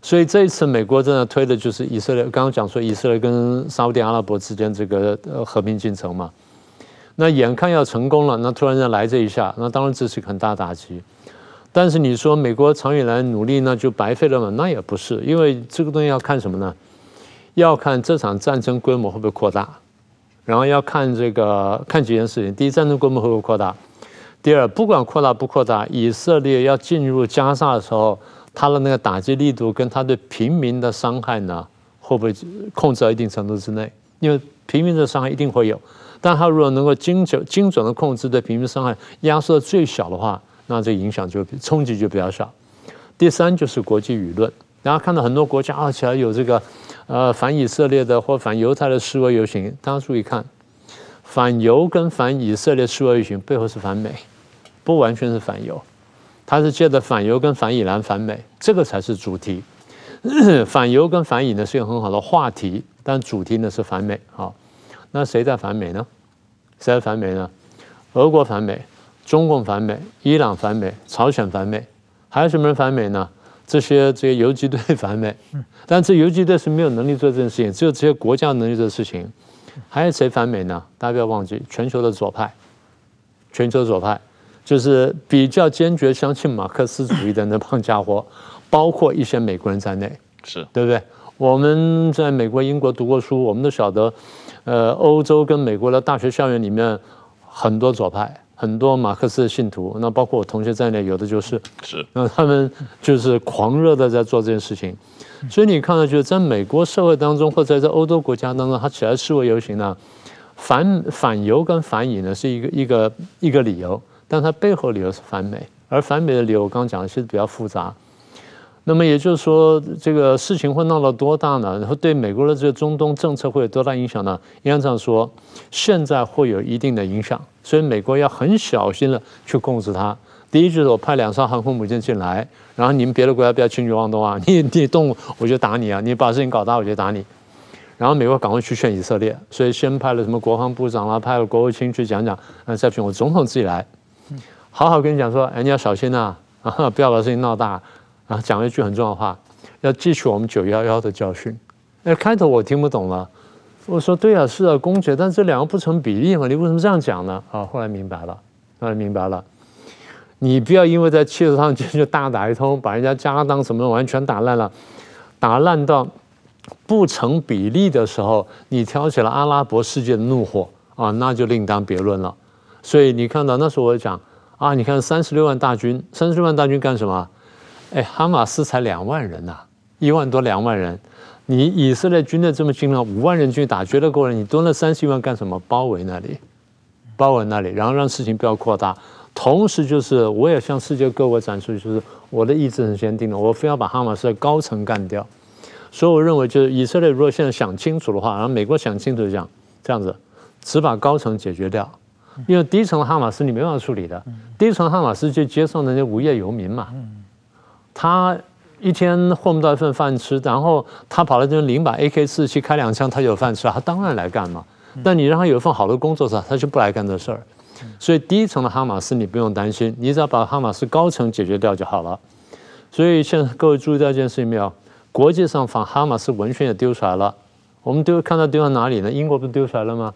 所以这一次美国真的推的就是以色列，刚刚讲说以色列跟沙乌地阿拉伯之间这个呃和平进程嘛。那眼看要成功了，那突然间来这一下，那当然这是一个很大打击。但是你说美国长远来努力那就白费了吗？那也不是，因为这个东西要看什么呢？要看这场战争规模会不会扩大，然后要看这个看几件事情。第一，战争规模会不会扩大？第二，不管扩大不扩大，以色列要进入加沙的时候，他的那个打击力度跟他对平民的伤害呢，会不会控制到一定程度之内？因为平民的伤害一定会有，但他如果能够精准精准的控制对平民伤害压缩到最小的话。那这影响就冲击就比较小。第三就是国际舆论，大家看到很多国家啊起来有这个呃反以色列的或反犹太的示威游行，大家注意看，反犹跟反以色列示威游行背后是反美，不完全是反犹，它是借着反犹跟反以拦反美，这个才是主题。[COUGHS] 反犹跟反以呢是一个很好的话题，但主题呢是反美。好，那谁在反美呢？谁在反美呢？俄国反美。中共反美，伊朗反美，朝鲜反美，还有什么人反美呢？这些这些游击队反美，但这游击队是没有能力做这件事情，只有这些国家能力做事情。还有谁反美呢？大家不要忘记，全球的左派，全球左派就是比较坚决相信马克思主义的那帮家伙，[LAUGHS] 包括一些美国人在内，是对不对？我们在美国、英国读过书，我们都晓得，呃，欧洲跟美国的大学校园里面很多左派。很多马克思的信徒，那包括我同学在内，有的就是是，那他们就是狂热的在做这件事情，所以你看到，就是在美国社会当中，或者在欧洲国家当中，他起来示威游行呢，反反犹跟反以呢是一个一个一个理由，但他背后理由是反美，而反美的理由我刚刚讲的其实比较复杂。那么也就是说，这个事情会闹到多大呢？然后对美国的这个中东政策会有多大影响呢？应该这样说，现在会有一定的影响，所以美国要很小心的去控制它。第一就是我派两艘航空母舰进来，然后你们别的国家不要轻举妄动啊！你 [LAUGHS] 你动我就打你啊！你把事情搞大我就打你。然后美国赶快去劝以色列，所以先派了什么国防部长啊，派了国务卿去讲讲，啊再劝我总统自己来，好好跟你讲说，哎你要小心呐，啊 [LAUGHS] 不要把事情闹大。啊，讲了一句很重要的话，要记取我们九幺幺的教训。那开头我听不懂了，我说对啊，是啊，公爵，但这两个不成比例嘛，你为什么这样讲呢？啊，后来明白了，后来明白了，你不要因为在汽车上就就大打一通，把人家家当什么完全打烂了，打烂到不成比例的时候，你挑起了阿拉伯世界的怒火啊，那就另当别论了。所以你看到那时候我讲啊，你看三十六万大军，三十六万大军干什么？哎，哈马斯才两万人呐、啊，一万多两万人，你以色列军队这么精良，五万人去打绝对够了。你蹲了三十一万干什么？包围那里，包围那里，然后让事情不要扩大。同时，就是我也向世界各国展示，就是我的意志很坚定的，我非要把哈马斯的高层干掉。所以，我认为就是以色列如果现在想清楚的话，然后美国想清楚就讲这样子，只把高层解决掉，因为低层的哈马斯你没办法处理的，低层哈马斯就接受那些无业游民嘛。他一天混不到一份饭吃，然后他跑到这边领把 AK 四七开两枪，他就有饭吃，他当然来干嘛。但你让他有一份好的工作，他他就不来干这事儿。所以第一层的哈马斯你不用担心，你只要把哈马斯高层解决掉就好了。所以现在各位注意到一件事情没有？国际上反哈马斯文宣也丢出来了，我们丢看到丢到哪里呢？英国不是丢出来了吗？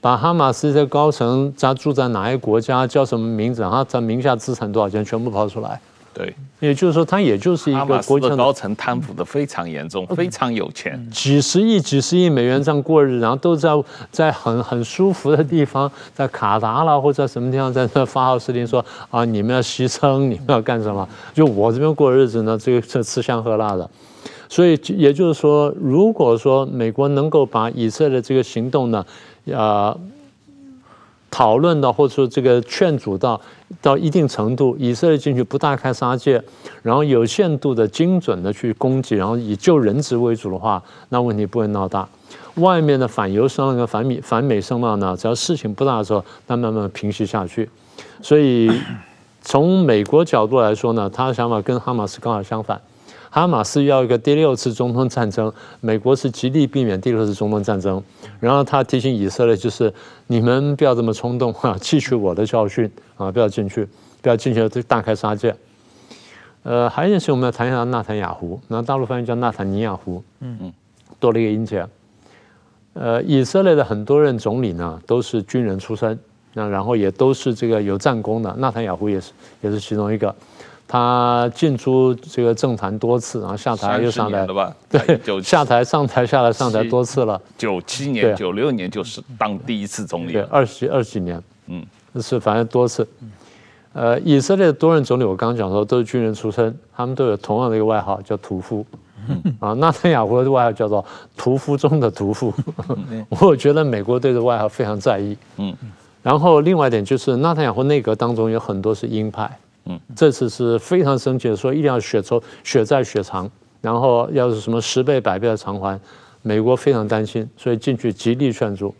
把哈马斯的高层家住在哪一个国家，叫什么名字，然后他名下资产多少钱，全部抛出来。对，也就是说，他也就是一个国的高层贪腐的非常严重，非常有钱，几十亿、几十亿美元这样过日，然后都在在很很舒服的地方，在卡达啦或者在什么地方，在那发号施令说啊，你们要牺牲，你们要干什么？就我这边过日子呢，这个这吃香喝辣的。所以也就是说，如果说美国能够把以色列这个行动呢，啊。讨论到或者说这个劝阻到到一定程度，以色列进去不大开杀戒，然后有限度的精准的去攻击，然后以救人质为主的话，那问题不会闹大。外面的反犹声浪跟反美反美声浪呢，只要事情不大的时候，那慢慢平息下去。所以从美国角度来说呢，他的想法跟哈马斯刚好相反。哈马斯要一个第六次中东战争，美国是极力避免第六次中东战争。然后他提醒以色列，就是你们不要这么冲动哈，吸取我的教训啊，不要进去，不要进去就大开杀戒。呃，还有一件事我们要谈一下纳坦雅胡，那大陆翻译叫纳坦尼亚胡，嗯嗯，多了一个音节。呃，以色列的很多任总理呢都是军人出身，那然后也都是这个有战功的，纳坦雅胡也是也是其中一个。他进出这个政坛多次，然后下台又 [LAUGHS] 上台，对，下台上台下来上台多次了。九七年、九六年就是当第一次总理，对，二十二十几年，嗯，是反正多次。呃，以色列的多任总理，我刚刚讲说都是军人出身，他们都有同样的一个外号叫屠夫，[LAUGHS] 啊，纳坦雅胡的外号叫做屠夫中的屠夫。[LAUGHS] 我觉得美国对这外号非常在意，嗯，然后另外一点就是纳坦雅胡内阁当中有很多是鹰派。嗯，这次是非常生气的，说一定要血仇血债血偿，然后要是什么十倍百倍的偿还，美国非常担心，所以进去极力劝阻。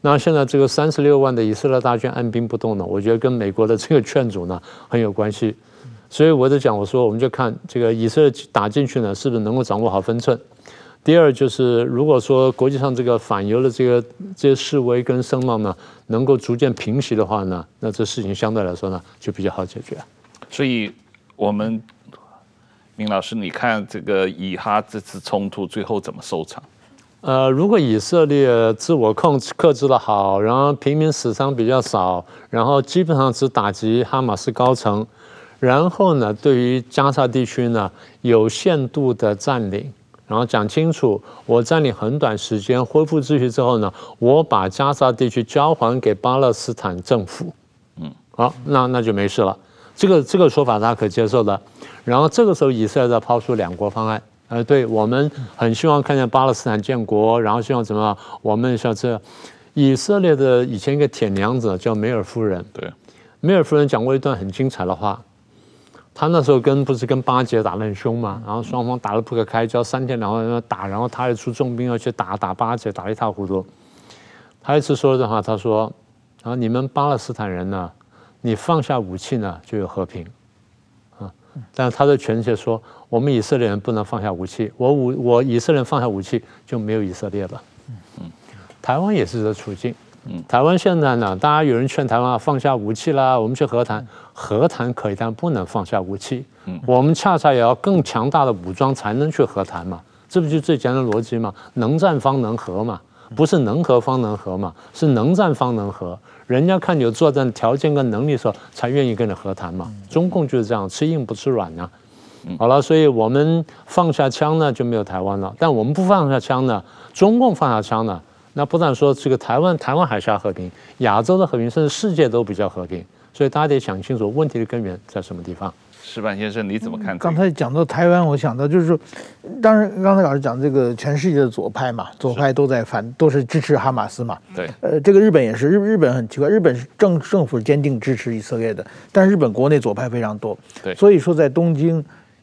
那现在这个三十六万的以色列大军按兵不动呢，我觉得跟美国的这个劝阻呢很有关系。所以我在讲，我说我们就看这个以色列打进去呢，是不是能够掌握好分寸。第二就是，如果说国际上这个反犹的这个这些示威跟声浪呢，能够逐渐平息的话呢，那这事情相对来说呢就比较好解决。所以，我们明老师，你看这个以哈这次冲突最后怎么收场？呃，如果以色列自我控制克制的好，然后平民死伤比较少，然后基本上只打击哈马斯高层，然后呢，对于加沙地区呢有限度的占领，然后讲清楚，我占领很短时间，恢复秩序之后呢，我把加沙地区交还给巴勒斯坦政府。嗯，好，那那就没事了。这个这个说法大家可接受的，然后这个时候以色列在抛出两国方案，呃，对我们很希望看见巴勒斯坦建国，然后希望怎么？我们像这以色列的以前一个铁娘子叫梅尔夫人，对，梅尔夫人讲过一段很精彩的话，她那时候跟不是跟巴结打得很凶嘛，然后双方打得不可开交，三天两头打，然后她又出重兵要去打打巴结，打得一塌糊涂。她一次说的话，她说：“啊，你们巴勒斯坦人呢？”你放下武器呢，就有和平，啊！但是他的权势说，我们以色列人不能放下武器，我武我以色列人放下武器就没有以色列了。嗯，台湾也是这处境。嗯，台湾现在呢，大家有人劝台湾啊，放下武器啦，我们去和谈，和谈可以，但不能放下武器。嗯，我们恰恰也要更强大的武装才能去和谈嘛，这不就最简单的逻辑嘛？能战方能和嘛，不是能和方能和嘛，是能战方能和。人家看你有作战条件跟能力的时候，才愿意跟你和谈嘛。中共就是这样，吃硬不吃软呢。好了，所以我们放下枪呢，就没有台湾了。但我们不放下枪呢，中共放下枪呢，那不但说这个台湾台湾海峡和平，亚洲的和平，甚至世界都比较和平。所以大家得想清楚问题的根源在什么地方。矢板先生，你怎么看？刚才讲到台湾，我想到就是说，当然刚才老师讲这个全世界的左派嘛，左派都在反，都是支持哈马斯嘛。对，呃，这个日本也是，日日本很奇怪，日本是政政府坚定支持以色列的，但是日本国内左派非常多。对，所以说在东京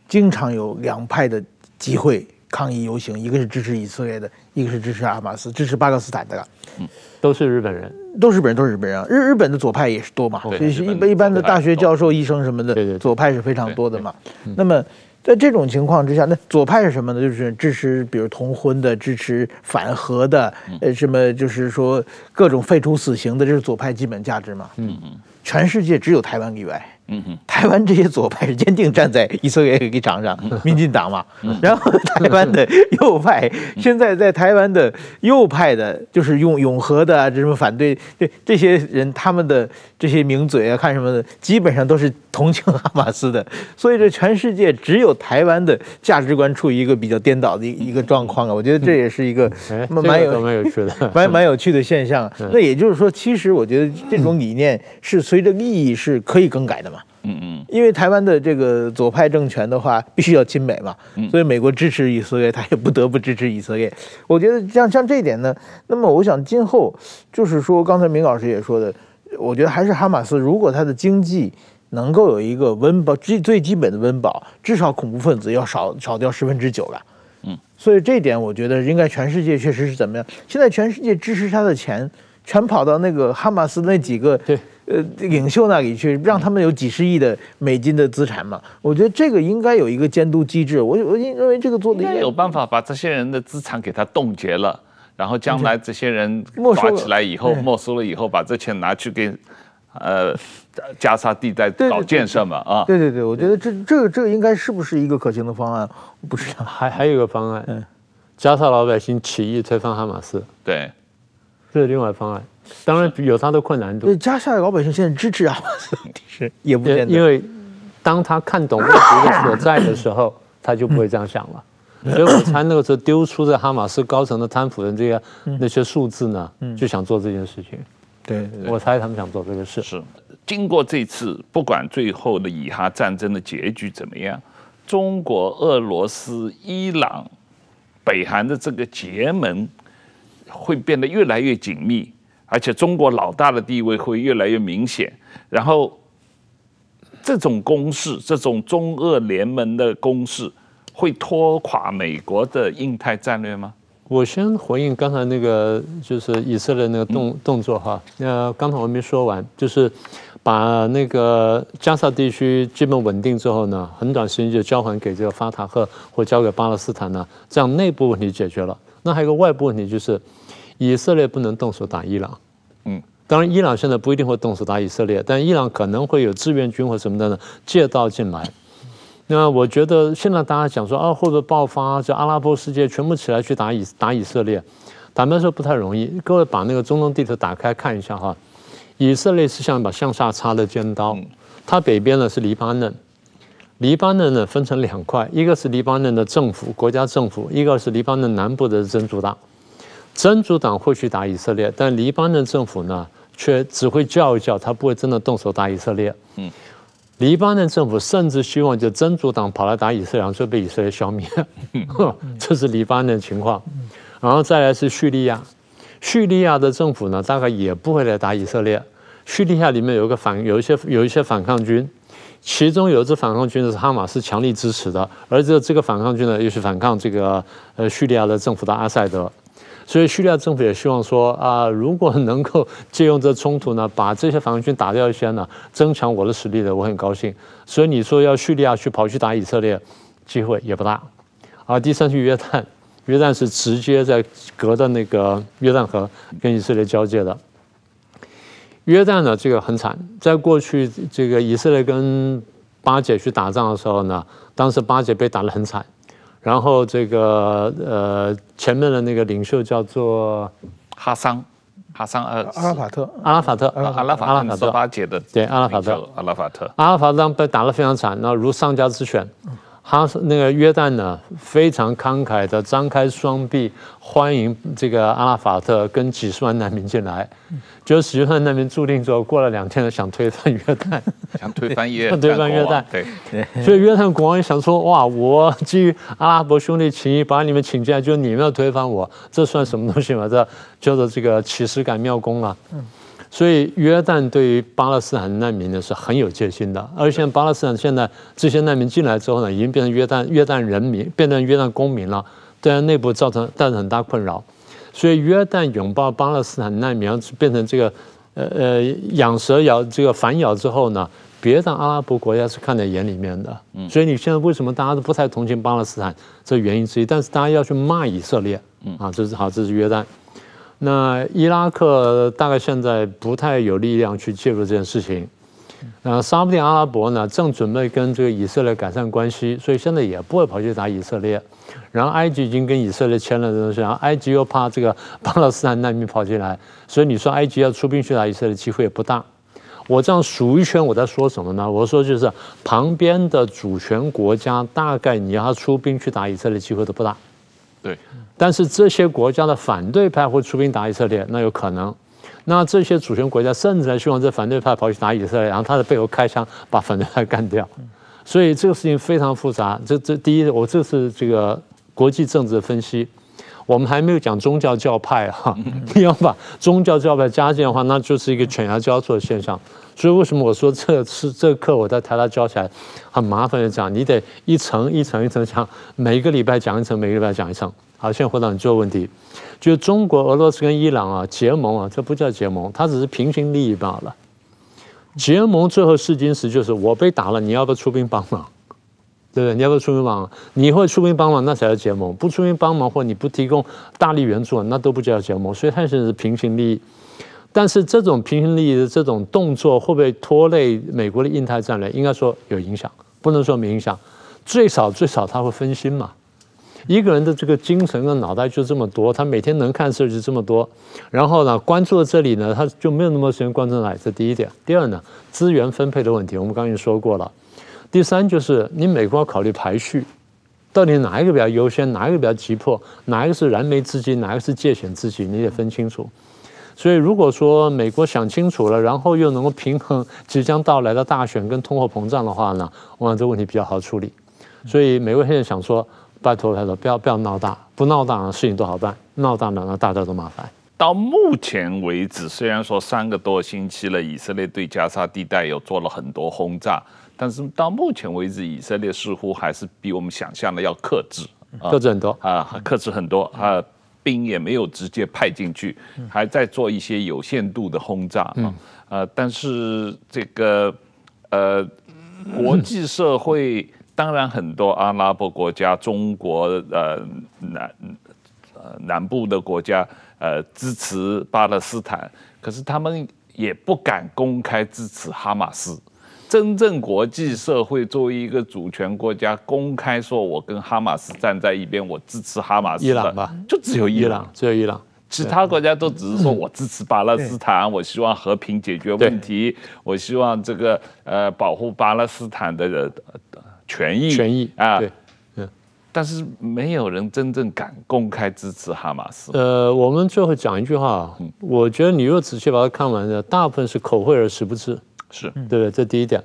经常有两派的集会抗议游行，一个是支持以色列的，一个是支持阿马斯，支持巴勒斯坦的。嗯。都是日本人，都是日本人，都是日本人。日日本的左派也是多嘛，所以一般一般的大学教授、医生什么的，左派是非常多的嘛。那么在这种情况之下，那左派是什么呢？就是支持比如同婚的，支持反核的，呃，什么就是说各种废除死刑的，这是左派基本价值嘛。嗯嗯。全世界只有台湾例外。嗯哼，台湾这些左派是坚定站在以色列立场上，民进党嘛。然后台湾的右派现在在台湾的右派的，就是用永和的啊，这什么反对这这些人，他们的这些名嘴啊，看什么的，基本上都是同情哈马斯的。[LAUGHS] 所以这全世界只有台湾的价值观处于一个比较颠倒的一个状况啊。我觉得这也是一个蛮蛮有蛮有趣的，[LAUGHS] 蛮蛮有趣的现象。那也就是说，其实我觉得这种理念是随着利益是可以更改的嘛。嗯嗯，因为台湾的这个左派政权的话，必须要亲美嘛，所以美国支持以色列，他也不得不支持以色列。我觉得像像这一点呢，那么我想今后就是说，刚才明老师也说的，我觉得还是哈马斯，如果他的经济能够有一个温饱，最最基本的温饱，至少恐怖分子要少少掉十分之九了。嗯，所以这一点我觉得应该全世界确实是怎么样？现在全世界支持他的钱全跑到那个哈马斯那几个。对。呃，领袖那里去，让他们有几十亿的美金的资产嘛？我觉得这个应该有一个监督机制。我我认为这个做的应该有办法把这些人的资产给他冻结了，然后将来这些人抓起来以后，没收了以后，把这钱拿去给呃加沙地带搞建设嘛？啊，对对对，我觉得这这个这个应该是不是一个可行的方案？不知道。还还有一个方案，嗯，加沙老百姓起义推翻哈马斯，对，这是另外方案。当然有他的困难度。对，加沙的老百姓现在支持啊，[LAUGHS] 是也不见得。因为当他看懂问题的所在的时候，[COUGHS] 他就不会这样想了。所以我猜那个时候丢出这哈马斯高层的贪腐的这些那些数字呢，就想做这件事情。对，我猜他们想做这个事。是。经过这次，不管最后的以哈战争的结局怎么样，中国、俄罗斯、伊朗、北韩的这个结盟会变得越来越紧密。而且中国老大的地位会越来越明显，然后这种攻势，这种中俄联盟的攻势，会拖垮美国的印太战略吗？我先回应刚才那个，就是以色列那个动动作哈。那刚才我没说完，就是把那个加沙地区基本稳定之后呢，很短时间就交还给这个法塔赫或交给巴勒斯坦呢，这样内部问题解决了。那还有个外部问题就是。以色列不能动手打伊朗，嗯，当然伊朗现在不一定会动手打以色列，但伊朗可能会有志愿军或什么的呢借道进来。那我觉得现在大家讲说啊，会不会爆发，就阿拉伯世界全部起来去打以打以色列，坦白说不太容易。各位把那个中东地图打开看一下哈，以色列是像一把向下插的尖刀，它北边呢是黎巴嫩，黎巴嫩呢分成两块，一个是黎巴嫩的政府国家政府，一个是黎巴嫩南部的真主党。真主党会去打以色列，但黎巴嫩政府呢，却只会叫一叫，他不会真的动手打以色列。嗯，黎巴嫩政府甚至希望就真主党跑来打以色列，就被以色列消灭。[LAUGHS] 这是黎巴嫩情况。然后再来是叙利亚，叙利亚的政府呢，大概也不会来打以色列。叙利亚里面有个反，有一些有一些反抗军，其中有一支反抗军是哈马斯强力支持的，而这这个反抗军呢，又是反抗这个呃叙利亚的政府的阿塞德。所以叙利亚政府也希望说啊，如果能够借用这冲突呢，把这些反抗军打掉一些呢，增强我的实力的，我很高兴。所以你说要叙利亚去跑去打以色列，机会也不大。而第三是约旦，约旦是直接在隔着那个约旦河跟以色列交界的。约旦呢，这个很惨，在过去这个以色列跟巴解去打仗的时候呢，当时巴解被打得很惨。然后这个呃，前面的那个领袖叫做哈桑，哈桑呃，阿拉法特，阿拉法特，阿拉法特，阿拉法特，巴解的，对，阿拉法特，阿拉法特，阿拉法特当被打得非常惨，那如丧家之犬。哈那个约旦呢，非常慷慨的张开双臂欢迎这个阿拉法特跟几十万难民进来，[LAUGHS] 就几十万难民注定之后过了两天呢，想推翻约旦，[LAUGHS] 想推翻约，推翻约旦，对，[LAUGHS] 所以约旦国王也想说，哇，我基于阿拉伯兄弟情谊把你们请进来，就你们要推翻我，这算什么东西嘛？这叫做这个起始感妙功了。所以约旦对于巴勒斯坦难民呢是很有戒心的，而且巴勒斯坦现在这些难民进来之后呢，已经变成约旦约旦人民，变成约旦公民了，对它内部造成带来很大困扰。所以约旦拥抱巴勒斯坦难民，变成这个呃呃养蛇咬这个反咬之后呢，别的阿拉伯国家是看在眼里面的。所以你现在为什么大家都不太同情巴勒斯坦，这原因之一。但是大家要去骂以色列，嗯啊，这是好，这是约旦。那伊拉克大概现在不太有力量去介入这件事情。那沙特阿拉伯呢，正准备跟这个以色列改善关系，所以现在也不会跑去打以色列。然后埃及已经跟以色列签了东西，然后埃及又怕这个巴勒斯坦难民跑进来，所以你说埃及要出兵去打以色列，机会也不大。我这样数一圈，我在说什么呢？我说就是旁边的主权国家，大概你要出兵去打以色列，机会都不大。对，但是这些国家的反对派会出兵打以色列，那有可能。那这些主权国家甚至还希望这反对派跑去打以色列，然后他的背后开枪把反对派干掉。所以这个事情非常复杂。这这第一，我这是这个国际政治的分析。我们还没有讲宗教教派哈，[LAUGHS] 你要把宗教教派加进的话，那就是一个犬牙交错的现象。所以为什么我说这次 [LAUGHS] 这课我在台大教起来很麻烦的讲，你得一层一层一层讲，每个礼拜讲一层，每个礼拜讲一层。好，现在回答你最后问题。就是中国、俄罗斯跟伊朗啊结盟啊，这不叫结盟，它只是平行利益罢了。结盟最后试金石就是我被打了，你要不要出兵帮忙？对不对？你要不要出兵帮忙？你会出兵帮忙，那才叫结盟；不出兵帮忙或你不提供大力援助，那都不叫结盟。所以它现在是平行利益。但是这种平行利益的这种动作会不会拖累美国的印太战略？应该说有影响，不能说没影响。最少最少他会分心嘛。一个人的这个精神跟脑袋就这么多，他每天能看事儿就这么多，然后呢，关注这里呢，他就没有那么多时间关注哪。这第一点。第二呢，资源分配的问题，我们刚才说过了。第三就是你美国要考虑排序，到底哪一个比较优先，哪一个比较急迫，哪一个是燃眉之急，哪一个是借险之急，你得分清楚。所以如果说美国想清楚了，然后又能够平衡即将到来的大选跟通货膨胀的话呢，我想这个问题比较好处理。所以美国现在想说。拜托，拜托，不要不要闹大，不闹大事情都好办，闹大了那大家都麻烦。到目前为止，虽然说三个多星期了，以色列对加沙地带有做了很多轰炸，但是到目前为止，以色列似乎还是比我们想象的要克制，克制很多啊，克制很多啊，兵也没有直接派进去，还在做一些有限度的轰炸啊，呃，但是这个呃，国际社会。当然，很多阿拉伯国家、中国呃南呃南部的国家呃支持巴勒斯坦，可是他们也不敢公开支持哈马斯。真正国际社会作为一个主权国家，公开说我跟哈马斯站在一边，我支持哈马斯。伊朗吧，就只有伊朗，只有伊朗，其他国家都只是说我支持巴勒斯坦，我希望和平解决问题，我希望这个呃保护巴勒斯坦的人。权益，权益啊，对，嗯，但是没有人真正敢公开支持哈马斯。呃，我们最后讲一句话，我觉得你若仔细把它看完的，大部分是口惠而实不至，是对不对？这第一点。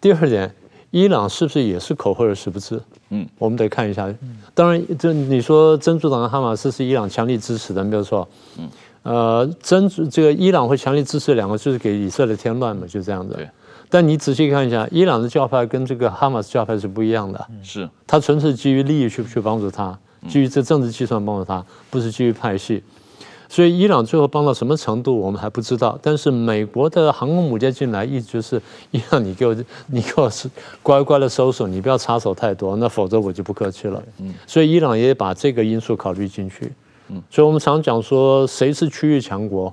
第二点，伊朗是不是也是口惠而实不至？嗯，我们得看一下。当然，这你说真主党的哈马斯是伊朗强力支持的，没有错。嗯，呃，真主这个伊朗会强力支持两个，就是给以色列添乱嘛，就这样子。对。但你仔细看一下，伊朗的教派跟这个哈马斯教派是不一样的。是，他纯粹基于利益去去帮助他，基于这政治计算帮助他，不是基于派系。所以伊朗最后帮到什么程度，我们还不知道。但是美国的航空母舰进来，一直是伊朗，你给我，你给我是乖乖的收手，你不要插手太多，那否则我就不客气了。嗯，所以伊朗也把这个因素考虑进去。嗯，所以我们常讲说，谁是区域强国？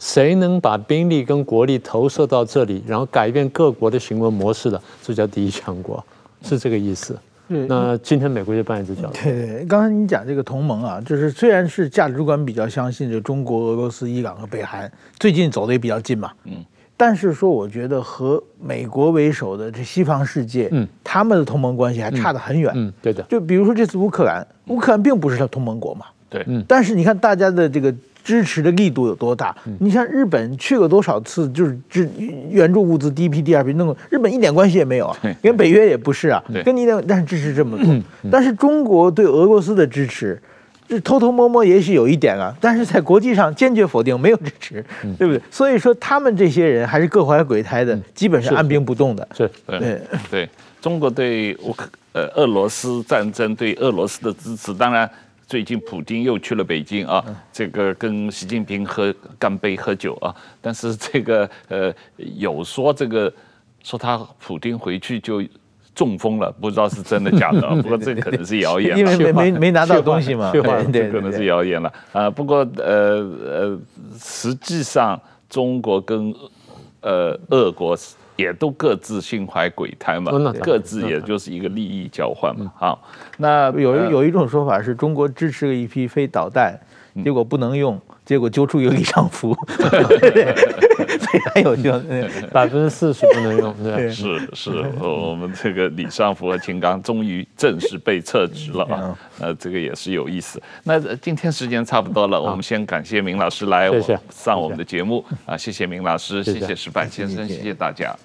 谁能把兵力跟国力投射到这里，然后改变各国的行为模式的，这叫第一强国，是这个意思。对那今天美国就扮演这角色。对对，刚才你讲这个同盟啊，就是虽然是价值观比较相信，就中国、俄罗斯、伊朗和北韩最近走的也比较近嘛，嗯，但是说我觉得和美国为首的这西方世界，嗯，他们的同盟关系还差得很远。嗯，对的。就比如说这次乌克兰，乌克兰并不是他同盟国嘛，对，嗯，但是你看大家的这个。支持的力度有多大？你像日本去了多少次，就是支援助物资第一批、第二批，弄个日本一点关系也没有啊，跟北约也不是啊，跟你的但是支持这么多。但是中国对俄罗斯的支持，这偷偷摸摸也许有一点啊，但是在国际上坚决否定，没有支持，对不对？所以说他们这些人还是各怀鬼胎的，基本是按兵不动的。是，对对，中国对乌克呃俄罗斯战争对俄罗斯的支持，当然。最近普京又去了北京啊，这个跟习近平喝干杯喝酒啊，但是这个呃有说这个说他普京回去就中风了，不知道是真的假的，[LAUGHS] 不过这可能是谣言，因为没 [LAUGHS] 没没拿到 [LAUGHS] 东西嘛，对对对，可能是谣言了。啊。不过呃呃，实际上中国跟呃俄国也都各自心怀鬼胎嘛，各自也就是一个利益交换嘛。好，那有有一种说法是中国支持了一批非导弹，结果不能用。结果揪出一个李尚福，[LAUGHS] 非常有趣，百分之四十不能用，对，是是，我们这个李尚福和秦刚终于正式被撤职了啊，呃，这个也是有意思。那今天时间差不多了，我们先感谢明老师来上我们的节目。啊，谢谢明老师，谢谢。石板先生，谢谢大家。